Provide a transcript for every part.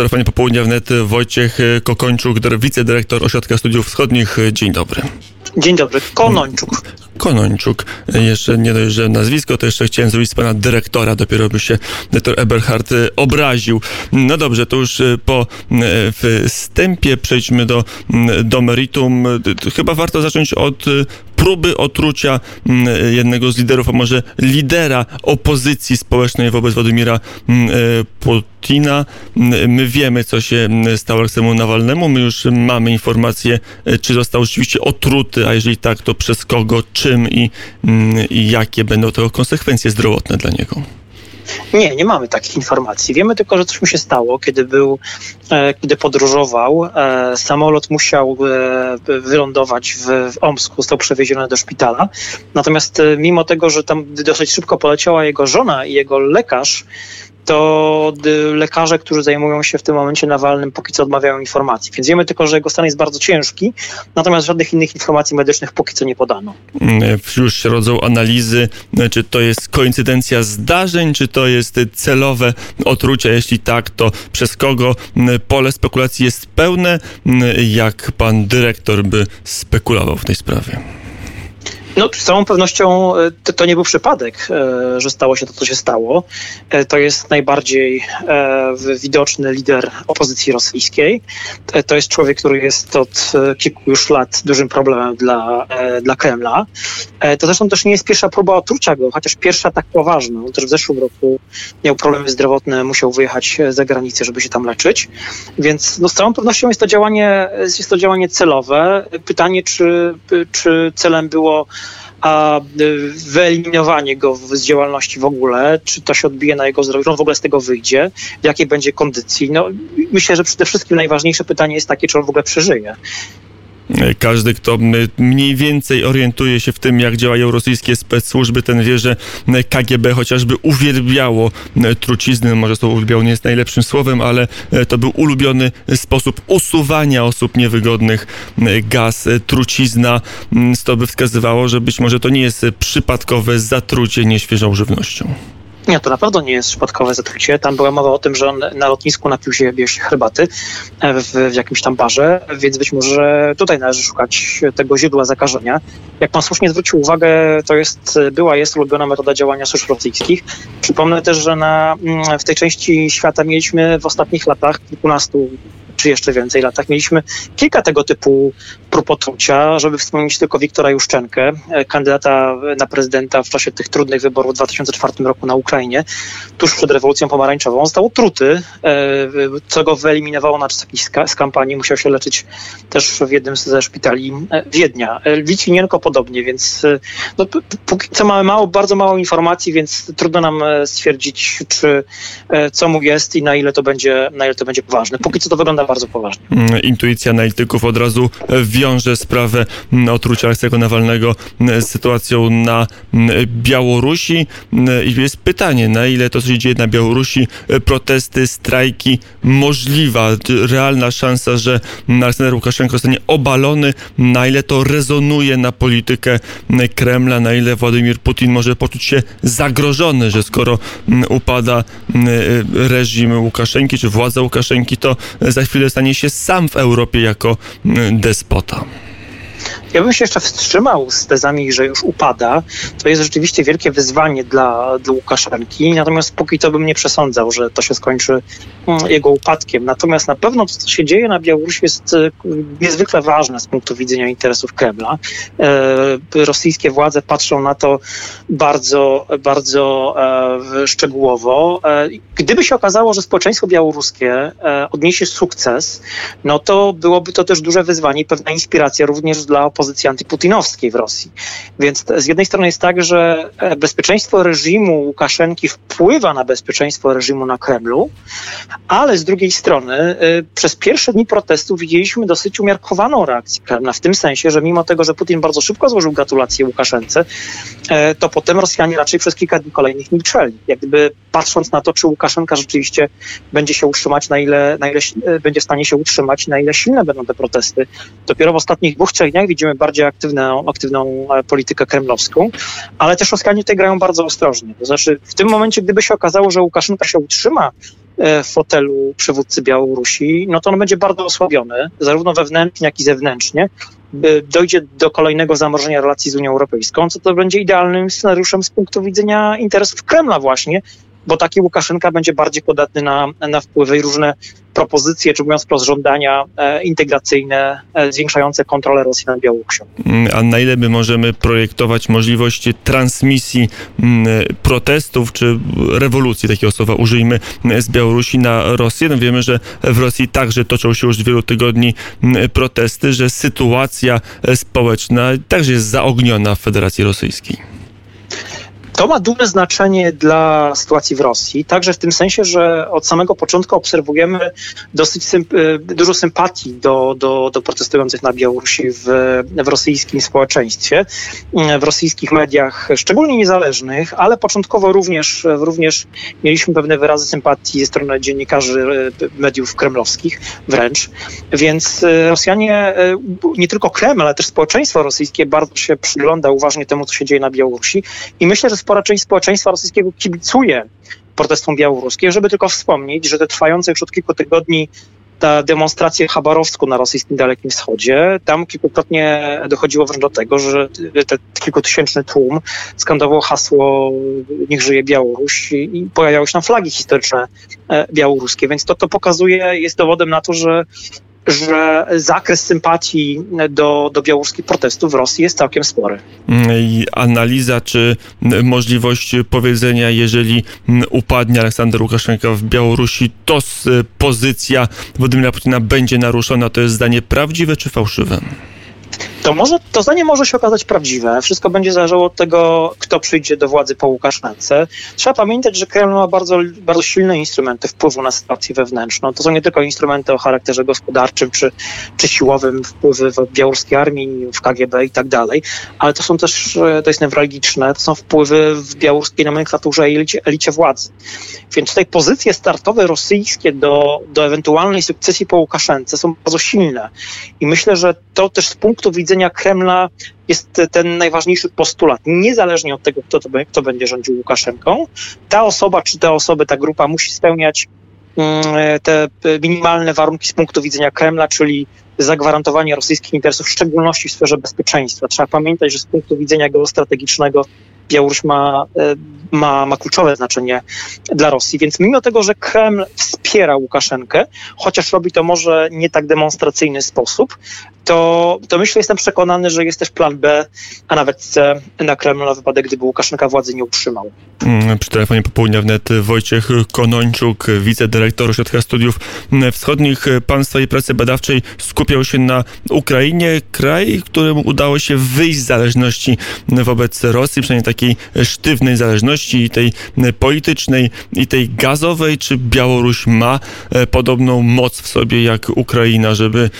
telefonie popołudnia wnet Wojciech Kokończuk, wicedyrektor Ośrodka Studiów Wschodnich. Dzień dobry. Dzień dobry, Konończuk. Konończuk. Jeszcze nie dość, że nazwisko, to jeszcze chciałem zrobić z pana dyrektora, dopiero by się dyrektor Eberhard obraził. No dobrze, to już po wstępie przejdźmy do, do meritum. Chyba warto zacząć od próby otrucia mm, jednego z liderów, a może lidera opozycji społecznej wobec Władimira mm, e, Putina. Mm, my wiemy, co się stało Aleksemu Nawalnemu. My już mamy informacje, e, czy został rzeczywiście otruty, a jeżeli tak, to przez kogo, czym i, i jakie będą tego konsekwencje zdrowotne dla niego. Nie, nie mamy takich informacji. Wiemy tylko, że coś mu się stało, kiedy był, e, kiedy podróżował. E, samolot musiał e, wylądować w, w Omsku, został przewieziony do szpitala. Natomiast mimo tego, że tam dosyć szybko poleciała jego żona i jego lekarz, to lekarze, którzy zajmują się w tym momencie Nawalnym, póki co odmawiają informacji. Więc wiemy tylko, że jego stan jest bardzo ciężki, natomiast żadnych innych informacji medycznych póki co nie podano. Mm, już się rodzą analizy, czy to jest koincydencja zdarzeń, czy to jest celowe otrucie. Jeśli tak, to przez kogo mm, pole spekulacji jest pełne? Mm, jak pan dyrektor by spekulował w tej sprawie? No, z całą pewnością e, to, nie był przypadek, e, że stało się to, co się stało. E, to jest najbardziej widoczny lider opozycji rosyjskiej. To jest człowiek, który jest od kilku już lat dużym problemem dla, dla Kremla. To zresztą też nie jest pierwsza próba otrucia go, chociaż pierwsza tak poważna. On też w zeszłym roku miał problemy zdrowotne, musiał wyjechać za granicę, żeby się tam leczyć. Więc no, z całą pewnością jest to działanie, jest to działanie celowe. Pytanie, czy, czy celem było a y, wyeliminowanie go z działalności w ogóle, czy to się odbije na jego zdrowiu, czy on w ogóle z tego wyjdzie, w jakiej będzie kondycji. No, myślę, że przede wszystkim najważniejsze pytanie jest takie, czy on w ogóle przeżyje. Każdy, kto mniej więcej orientuje się w tym, jak działają rosyjskie spec-służby, ten wie, że KGB chociażby uwielbiało trucizny. Może to uwielbiał nie jest najlepszym słowem, ale to był ulubiony sposób usuwania osób niewygodnych. Gaz, trucizna. To by wskazywało, że być może to nie jest przypadkowe zatrucie nieświeżą żywnością. Nie, to na pewno nie jest przypadkowe zatrucie. Tam była mowa o tym, że on na lotnisku napił się herbaty e, w, w, jakimś tam barze, więc być może tutaj należy szukać tego źródła zakażenia. Jak pan słusznie zwrócił uwagę, to jest, była, jest ulubiona metoda działania służb rosyjskich. Przypomnę też, że na, mm, w tej części świata mieliśmy w ostatnich latach, kilkunastu czy jeszcze więcej latach mieliśmy kilka tego typu prób otrucia, żeby wspomnieć tylko Wiktora Juszczenkę, e, kandydata na prezydenta w czasie tych trudnych wyborów w 2004 roku na Ukrainie, tuż przed rewolucją pomarańczową. Został otruty, e, co go wyeliminowało na czas z kampanii. Musiał się leczyć też w jednym ze szpitali e, Wiednia. Litwinienko podobnie, więc no, póki co mamy mało, bardzo mało informacji, więc trudno nam stwierdzić, czy co mu jest i na ile to będzie, na ile to będzie poważne. Póki co to wygląda bardzo poważnie. Mm, intuicja analityków od razu wiąże sprawę mm, otrucia Aleksego Nawalnego mm, z sytuacją na Białorusi. I jest pytanie, na ile to, co się dzieje na Białorusi, protesty, strajki, możliwa, realna szansa, że Aleksander Łukaszenko zostanie obalony, na ile to rezonuje na politykę Kremla, na ile Władimir Putin może poczuć się zagrożony, że skoro upada reżim Łukaszenki, czy władza Łukaszenki, to za chwilę chwilę stanie się sam w Europie jako mm, despota. Ja bym się jeszcze wstrzymał z tezami, że już upada. To jest rzeczywiście wielkie wyzwanie dla, dla Łukaszenki, natomiast póki co bym nie przesądzał, że to się skończy mm, jego upadkiem. Natomiast na pewno to, co się dzieje na Białorusi jest e, niezwykle ważne z punktu widzenia interesów Kremla. E, rosyjskie władze patrzą na to bardzo, bardzo e, szczegółowo. Gdyby się okazało, że społeczeństwo białoruskie odniesie sukces, no to byłoby to też duże wyzwanie i pewna inspiracja również dla opozycji opozycji antyputinowskiej w Rosji. Więc z jednej strony jest tak, że e, bezpieczeństwo reżimu Łukaszenki wpływa na bezpieczeństwo reżimu na Kremlu, ale z drugiej strony y, przez pierwsze dni protestu widzieliśmy dosyć umiarkowaną reakcję Kremla, w tym sensie, że mimo tego, że Putin bardzo szybko złożył gratulacje Łukaszence, y, to potem Rosjanie raczej przez kilka dni kolejnych milczeli. Jak gdyby patrząc na to, czy Łukaszenka rzeczywiście będzie się utrzymać, na ile, na ile będzie w stanie się utrzymać, na ile silne będą te protesty. Dopiero w ostatnich dwóch, trzech dniach widzimy bardziej aktywną, aktywną e, politykę kremlowską, ale też Rosjanie tutaj grają bardzo ostrożnie. To znaczy w tym momencie, gdyby się okazało, że Łukaszenka się utrzyma w fotelu przywódcy Białorusi, no to on będzie bardzo osłabiony, zarówno wewnętrznie, jak i zewnętrznie. Dojdzie do kolejnego zamorzenia relacji z Unią Europejską, co to będzie idealnym scenariuszem z punktu widzenia interesów Kremla właśnie, bo taki Łukaszenka będzie bardziej podatny na, na wpływy i różne propozycje, czy mówiąc wprost żądania e, integracyjne, e, zwiększające kontrolę Rosji nad Białorusią. Mm, a na ile my możemy projektować możliwość transmisji mm, protestów, czy rewolucji, takiego słowa użyjmy, z Białorusi na Rosję? No wiemy, że w Rosji także toczą się już wielu tygodni mm, protesty, że sytuacja e, społeczna także jest zaogniona w Federacji Rosyjskiej. To ma duże znaczenie dla sytuacji w Rosji, także w tym sensie, że od samego początku obserwujemy dosyć symp y, dużo sympatii do, do, do protestujących na Białorusi w, w rosyjskim społeczeństwie, w rosyjskich mediach, szczególnie niezależnych, ale początkowo również, również mieliśmy pewne wyrazy sympatii ze strony dziennikarzy y, mediów kremlowskich wręcz, więc Rosjanie, nie tylko Kreml, ale też społeczeństwo rosyjskie bardzo się przygląda uważnie temu, co się dzieje na Białorusi. I myślę, że spora część społeczeństwa rosyjskiego kibicuje protestom białoruskim, żeby tylko wspomnieć, że te trwające już od kilku tygodni ta demonstracja w Chabarowsku na rosyjskim Dalekim Wschodzie, tam kilkukrotnie dochodziło wręcz do tego, że ten kilkutysięczny tłum skandował hasło niech żyje Białoruś i pojawiały się tam flagi historyczne e, białoruskie, więc to, to pokazuje, jest dowodem na to, że że zakres sympatii do, do białoruskich protestów w Rosji jest całkiem spory. I analiza, czy możliwość powiedzenia, jeżeli upadnie Aleksander Łukaszenka w Białorusi, to pozycja Władimira Putina będzie naruszona, to jest zdanie prawdziwe czy fałszywe? To może to zdanie może się okazać prawdziwe. Wszystko będzie zależało od tego, kto przyjdzie do władzy po Łukaszence. Trzeba pamiętać, że Kreml ma bardzo, bardzo silne instrumenty wpływu na sytuację wewnętrzną. To są nie tylko instrumenty o charakterze gospodarczym czy, czy siłowym, wpływy w białoruskiej armii, w KGB i tak dalej, ale to są też, e, to jest newralgiczne, to są wpływy w białoruskiej nomenklaturze i elicie, elicie władzy. Więc tutaj pozycje startowe rosyjskie do, do ewentualnej sukcesji po Łukaszence są bardzo silne. I myślę, że to też z punktu widzenia widzenia Kremla jest ten najważniejszy postulat. Niezależnie od tego, kto, to, kto będzie rządził Łukaszenką, ta osoba czy te osoby, ta grupa musi spełniać mm, te minimalne warunki z punktu widzenia Kremla, czyli zagwarantowanie rosyjskich interesów, w szczególności w sferze bezpieczeństwa. Trzeba pamiętać, że z punktu widzenia geostrategicznego Białoruś ma, e, ma, ma kluczowe znaczenie dla Rosji. Więc mimo tego, że Kreml wspiera Łukaszenkę, chociaż robi to może nie tak demonstracyjny sposób, to, to myślę, jestem przekonany, że jest też plan B, a nawet C na Kremlu na wypadek, gdyby Łukaszenka władzy nie utrzymał. Mm, przy telefonie popołudnia wnet Wojciech Konończuk, wicedyrektor Ośrodka Studiów Wschodnich. Pan w swojej pracy badawczej skupiał się na Ukrainie, kraj, któremu udało się wyjść z zależności wobec Rosji, przynajmniej takiej sztywnej zależności i tej politycznej, i tej gazowej. Czy Białoruś ma e, podobną moc w sobie jak Ukraina, żeby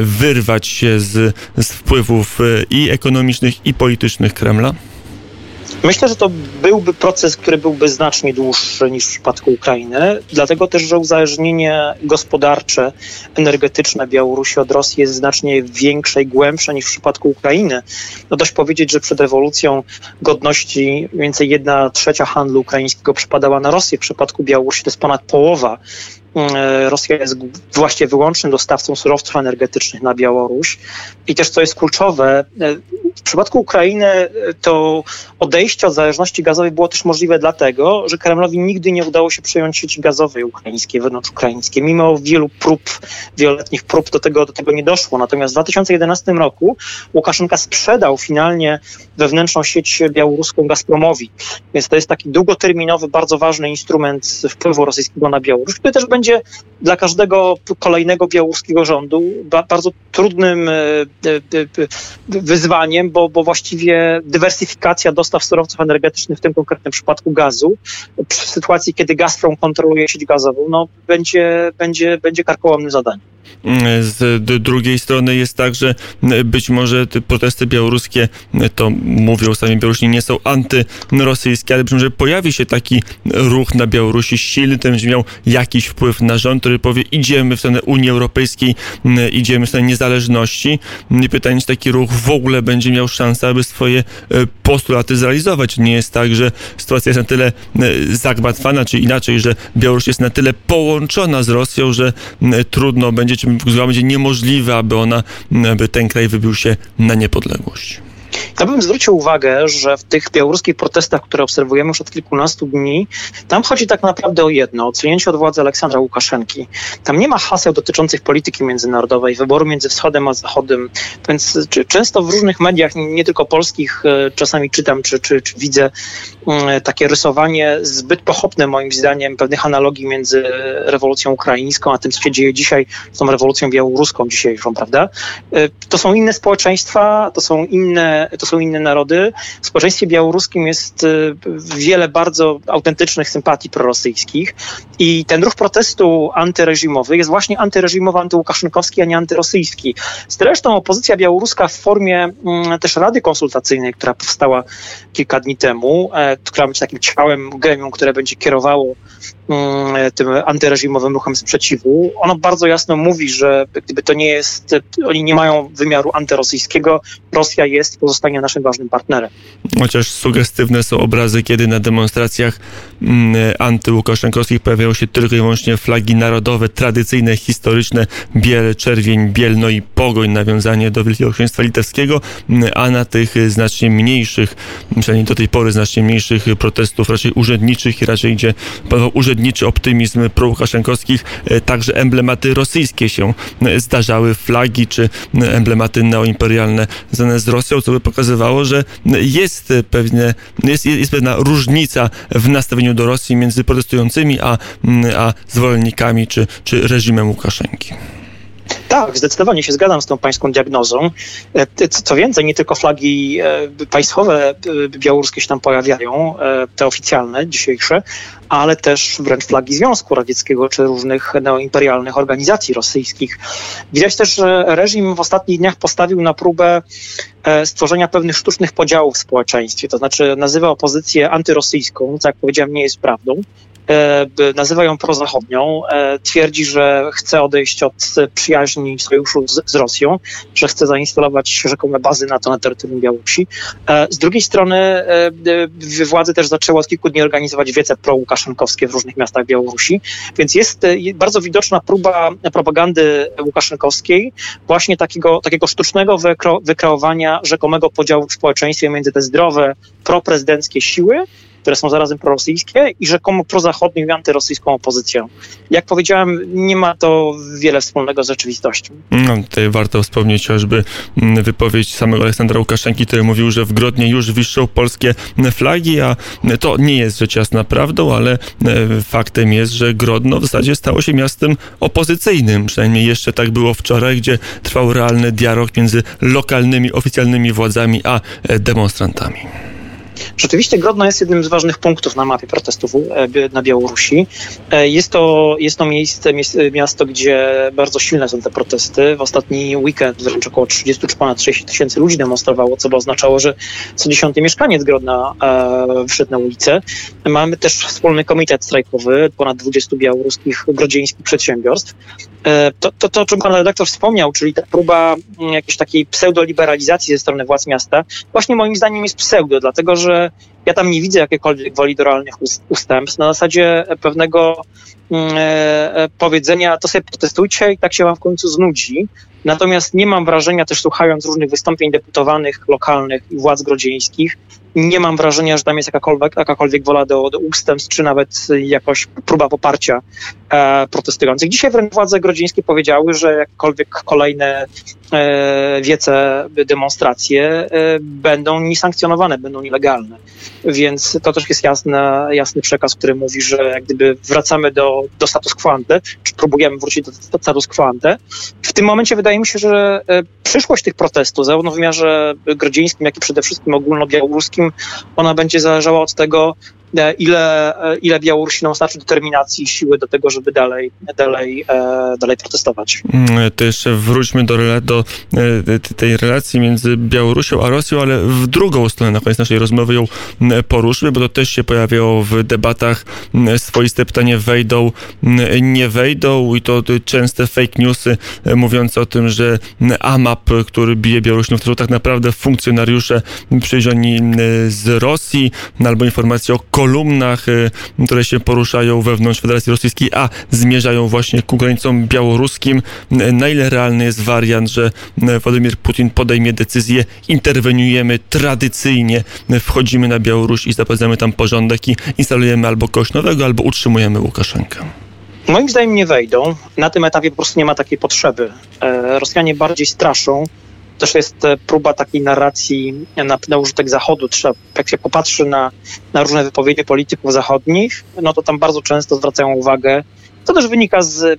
wyrwać się z, z wpływów e, i ekonomicznych, i politycznych Kremla? Myślę, że to byłby proces, który byłby znacznie dłuższy niż w przypadku Ukrainy, dlatego też, że uzależnienie gospodarcze, energetyczne Białorusi od Rosji jest znacznie większe i głębsze niż w przypadku Ukrainy. No dość powiedzieć, że przed ewolucją godności mniej więcej jedna trzecia handlu ukraińskiego przypadała na Rosję. W przypadku Białorusi to jest ponad połowa. E, Rosja jest właściwie wyłącznym dostawcą surowców energetycznych na Białoruś. I też, co jest kluczowe, e, w przypadku Ukrainy e, to odejście od zależności gazowej było też możliwe dlatego, że Kremlowi nigdy nie udało się przejąć sieci gazowej ukraińskiej, wewnątrzukraińskiej. Mimo wielu prób, wieloletnich prób do tego, do tego nie doszło. Natomiast w 2011 roku Łukaszenka sprzedał finalnie wewnętrzną sieć białoruską Gazpromowi. Więc to jest taki długoterminowy, bardzo ważny instrument wpływu rosyjskiego na Białoruś, który też będzie będzie dla każdego kolejnego białoruskiego rządu bardzo trudnym e, e, e, wyzwaniem, bo, bo właściwie dywersyfikacja dostaw surowców energetycznych, w tym konkretnym przypadku gazu, w sytuacji, kiedy Gazprom kontroluje sieć gazową, no, będzie, będzie, będzie karkołomnym zadaniem. Z drugiej strony jest tak, że być może te protesty białoruskie, to mówią sami Białorusini, nie są antyrosyjskie, ale być może pojawi się taki ruch na Białorusi silny, ten będzie miał jakiś wpływ na rząd, który powie idziemy w stronę Unii Europejskiej, idziemy w stronę niezależności. I pytanie, czy taki ruch w ogóle będzie miał szansę, aby swoje e, postulaty zrealizować. Nie jest tak, że sytuacja jest na tyle e, zagmatwana, czy inaczej, że Białoruś jest na tyle połączona z Rosją, że trudno będzie, czy będzie niemożliwe, aby ona, aby ten kraj wybił się na niepodległość. Ja bym zwrócił uwagę, że w tych białoruskich protestach, które obserwujemy już od kilkunastu dni, tam chodzi tak naprawdę o jedno, odsunięcie od władzy Aleksandra Łukaszenki. Tam nie ma haseł dotyczących polityki międzynarodowej, wyboru między wschodem a zachodem, więc często w różnych mediach, nie tylko polskich, e, czasami czytam czy, czy, czy widzę mm, takie rysowanie zbyt pochopne moim zdaniem pewnych analogii między rewolucją ukraińską, a tym, co się dzieje dzisiaj z tą rewolucją białoruską dzisiejszą, prawda? E, to są inne społeczeństwa, to są inne, to są inne narody. W społeczeństwie białoruskim jest y, wiele bardzo autentycznych sympatii prorosyjskich i ten ruch protestu antyreżimowy jest właśnie antyreżimowy, antyłukaszenkowski, a nie antyrosyjski. Zresztą opozycja białoruska w formie mm, też Rady Konsultacyjnej, która powstała kilka dni temu, e, która być takim ciałem, gremium, które będzie kierowało tym antyreżimowym ruchem sprzeciwu, ono bardzo jasno mówi, że gdyby to nie jest, oni nie mają wymiaru antyrosyjskiego, Rosja jest i pozostanie naszym ważnym partnerem. Chociaż sugestywne są obrazy, kiedy na demonstracjach mm, antyłukaszenkowskich pojawiają się tylko i wyłącznie flagi narodowe, tradycyjne, historyczne, biel, czerwień, bielno i pogoń, nawiązanie do Wielkiego Księstwa Litewskiego, mm, a na tych znacznie mniejszych, przynajmniej do tej pory znacznie mniejszych protestów, raczej urzędniczych i raczej idzie urzędniczy optymizm prołukaszenkowskich, e, także emblematy rosyjskie się e, zdarzały, flagi czy emblematy neoimperialne związane z Rosją, co by pokazywało, że jest, pewne, jest, jest pewna różnica w nastawieniu do Rosji między protestującymi a, a zwolennikami czy, czy reżimem Łukaszenki. Tak, zdecydowanie się zgadzam z tą pańską diagnozą. E, co więcej, nie tylko flagi e, państwowe e, białoruskie się tam pojawiają, te oficjalne, dzisiejsze, ale też wręcz flagi Związku Radzieckiego czy różnych neoimperialnych organizacji rosyjskich. Widać też, że reżim w ostatnich dniach postawił na próbę stworzenia pewnych sztucznych podziałów w społeczeństwie, to znaczy nazywa opozycję antyrosyjską, co jak powiedziałem nie jest prawdą, nazywa ją prozachodnią, e, twierdzi, że chce odejść od przyjaźni sojuszu z, z Rosją, że chce zainstalować rzekome bazy NATO na terytorium Białorusi. E, z drugiej strony władze też zaczęły od kilku dni organizować wiece pro-łukaszenkowskie w różnych miastach Białorusi, więc jest bardzo widoczna próba propagandy łukaszenkowskiej, właśnie takiego, takiego sztucznego wykreowania rzekomego podziału w społeczeństwie między te zdrowe, proprezydenckie siły które są zarazem prorosyjskie i rzekomo prozachodnią i antyrosyjską opozycją. Jak powiedziałem, nie ma to wiele wspólnego z rzeczywistością. No, tutaj warto wspomnieć choćby mm, wypowiedź samego Aleksandra Łukaszenki, który mówił, że w Grodnie już wiszą polskie flagi, a to nie jest rzecz jasna prawdą, ale e, faktem jest, że Grodno w zasadzie stało się miastem opozycyjnym. Przynajmniej jeszcze tak było wczoraj, gdzie trwał realny dialog między lokalnymi, oficjalnymi władzami a e, demonstrantami. Rzeczywiście Grodno jest jednym z ważnych punktów na mapie protestów e, na Białorusi. E, jest to, jest to miejsce, miasto, gdzie bardzo silne są te protesty. W ostatni weekend wręcz około 30 czy ponad 60 tysięcy ludzi demonstrowało, co by oznaczało, że co dziesiąty mieszkaniec Grodna e, wszedł na ulicę. Mamy też wspólny komitet strajkowy ponad 20 białoruskich, grodzieńskich przedsiębiorstw. To, to, to, o czym pan redaktor wspomniał, czyli ta próba mm, jakiejś takiej pseudoliberalizacji ze strony władz miasta, właśnie moim zdaniem jest pseudo, dlatego że ja tam nie widzę jakichkolwiek wolidoralnych ustępstw. Na zasadzie pewnego powiedzenia, to sobie protestujcie i tak się wam w końcu znudzi. Natomiast nie mam wrażenia, też słuchając różnych wystąpień deputowanych, lokalnych i władz grodzieńskich, nie mam wrażenia, że tam jest jakakolwiek, jakakolwiek wola do, do ustępstw, czy nawet jakoś próba poparcia e, protestujących. Dzisiaj wręcz władze grodzieńskie powiedziały, że jakkolwiek kolejne e, wiece, demonstracje e, będą niesankcjonowane, będą nielegalne. Więc to też jest jasny przekaz, który mówi, że jak gdyby wracamy do do, status quo ante, czy próbujemy wrócić do, do status quo ante. W tym momencie wydaje mi się, że przyszłość tych protestów, zarówno w wymiarze grodzieńskim, jak i przede wszystkim ogólnobiałoruskim, ona będzie zależała od tego, E, ile, e, ile Białorusinom starczy determinacji i siły do tego, żeby dalej, dalej, e, dalej protestować. Mm, to jeszcze wróćmy do, do tej relacji między Białorusią a Rosją, ale w drugą stronę na koniec naszej rozmowy ją poruszmy, bo to też się pojawiało w debatach swoiste pytanie wejdą, nie wejdą i to częste fake newsy mówiące o tym, że AMAP, który bije Białorusinów, to tak naprawdę funkcjonariusze przywiezioni z Rosji, albo informacje o kolumnach, y, które się poruszają wewnątrz Federacji Rosyjskiej, a zmierzają właśnie ku granicom białoruskim. Na ile realny jest wariant, że Władimir Putin podejmie decyzję, interweniujemy tradycyjnie, wchodzimy na Białoruś i zapewniamy tam porządek i instalujemy albo kogoś nowego, albo utrzymujemy Łukaszenkę? Moim zdaniem nie wejdą. Na tym etapie po prostu nie ma takiej potrzeby. E, Rosjanie bardziej straszą też jest e, próba takiej narracji na, na użytek Zachodu. Trzeba, jak się popatrzy na, na różne wypowiedzi polityków zachodnich, no to tam bardzo często zwracają uwagę to też wynika z, e,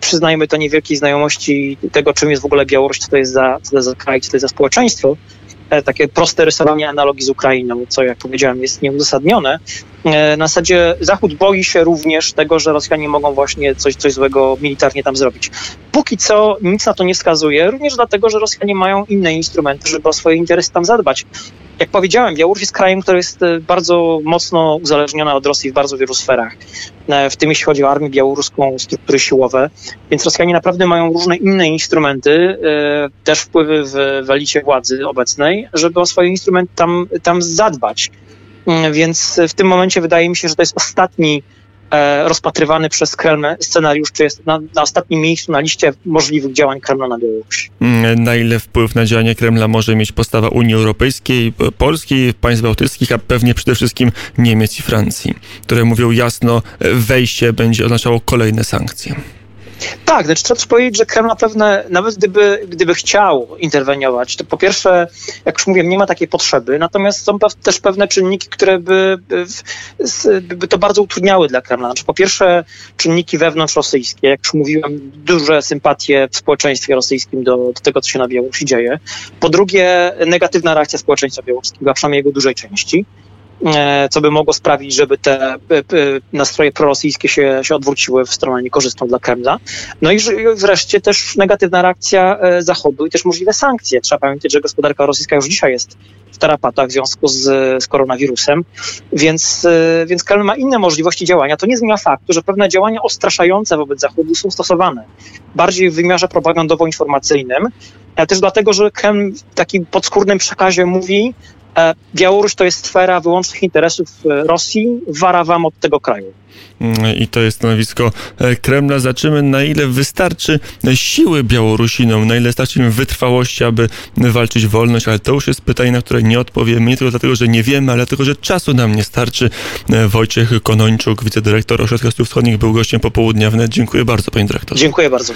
przyznajmy to, niewielkiej znajomości tego, czym jest w ogóle Białoruś, co to jest za, co to jest za kraj, co to jest za społeczeństwo. E, takie proste rysowanie analogii z Ukrainą, co jak powiedziałem jest nieuzasadnione. E, na zasadzie Zachód boi się również tego, że Rosjanie mogą właśnie coś, coś złego militarnie tam zrobić. Póki co nic na to nie wskazuje, również dlatego, że Rosjanie mają inne instrumenty, żeby o swoje interesy tam zadbać. Jak powiedziałem, Białoruś jest krajem, który jest e, bardzo mocno uzależniony od Rosji w bardzo wielu sferach, w tym jeśli chodzi o armię białoruską, struktury siłowe, więc Rosjanie naprawdę mają różne inne instrumenty, też wpływy w, w elicie władzy obecnej, żeby o swoje instrumenty tam, tam zadbać. Mm, więc w tym momencie wydaje mi się, że to jest ostatni e, rozpatrywany przez Kreml scenariusz, czy jest na, na, ostatnim miejscu na liście możliwych działań Kremla na Białorusi. Mm, na ile wpływ na działanie Kremla może mieć postawa Unii Europejskiej, Polski, państw bałtyckich, a pewnie przede wszystkim Niemiec i Francji, które mówią jasno, wejście będzie oznaczało kolejne sankcje. Tak, znaczy trzeba też powiedzieć, że Kreml na pewne, nawet gdyby, gdyby chciał interweniować, to po pierwsze, jak już mówiłem, nie ma takiej potrzeby, natomiast są też pewne czynniki, które by, by, by to bardzo utrudniały dla Kremla. Znaczy, po pierwsze, czynniki wewnątrzrosyjskie, jak już mówiłem, duże sympatie w społeczeństwie rosyjskim do, do tego, co się na Białorusi dzieje. Po drugie, negatywna reakcja społeczeństwa białoruskiego, a przynajmniej jego dużej części. E, co by mogło sprawić, żeby te e, e, nastroje prorosyjskie się, się odwróciły w stronę niekorzystną dla Kremla. No i wreszcie też negatywna reakcja Zachodu i też możliwe sankcje. Trzeba pamiętać, że gospodarka rosyjska już dzisiaj jest w tarapatach w związku z, z koronawirusem, więc, więc Kreml ma inne możliwości działania. To nie zmienia faktu, że pewne działania odstraszające wobec Zachodu są stosowane bardziej w wymiarze propagandowo-informacyjnym, ale też dlatego, że Kreml w takim podskórnym przekazie mówi, Białoruś to jest sfera wyłącznych interesów e, Rosji, wara wam od tego kraju. Mm, I to jest stanowisko e, Kremla. Zaczymy, na ile wystarczy siły Białorusinom, na ile starczy im wytrwałości, aby walczyć wolność, ale to już jest pytanie, na które nie odpowiemy, nie tylko dlatego, że nie wiemy, ale dlatego, że czasu nam nie starczy. Wojciech Konończuk, wicedyrektor Ośrodka Studiów Wschodnich, był gościem popołudnia wnet. Dziękuję bardzo, panie dyrektorze. Dziękuję bardzo.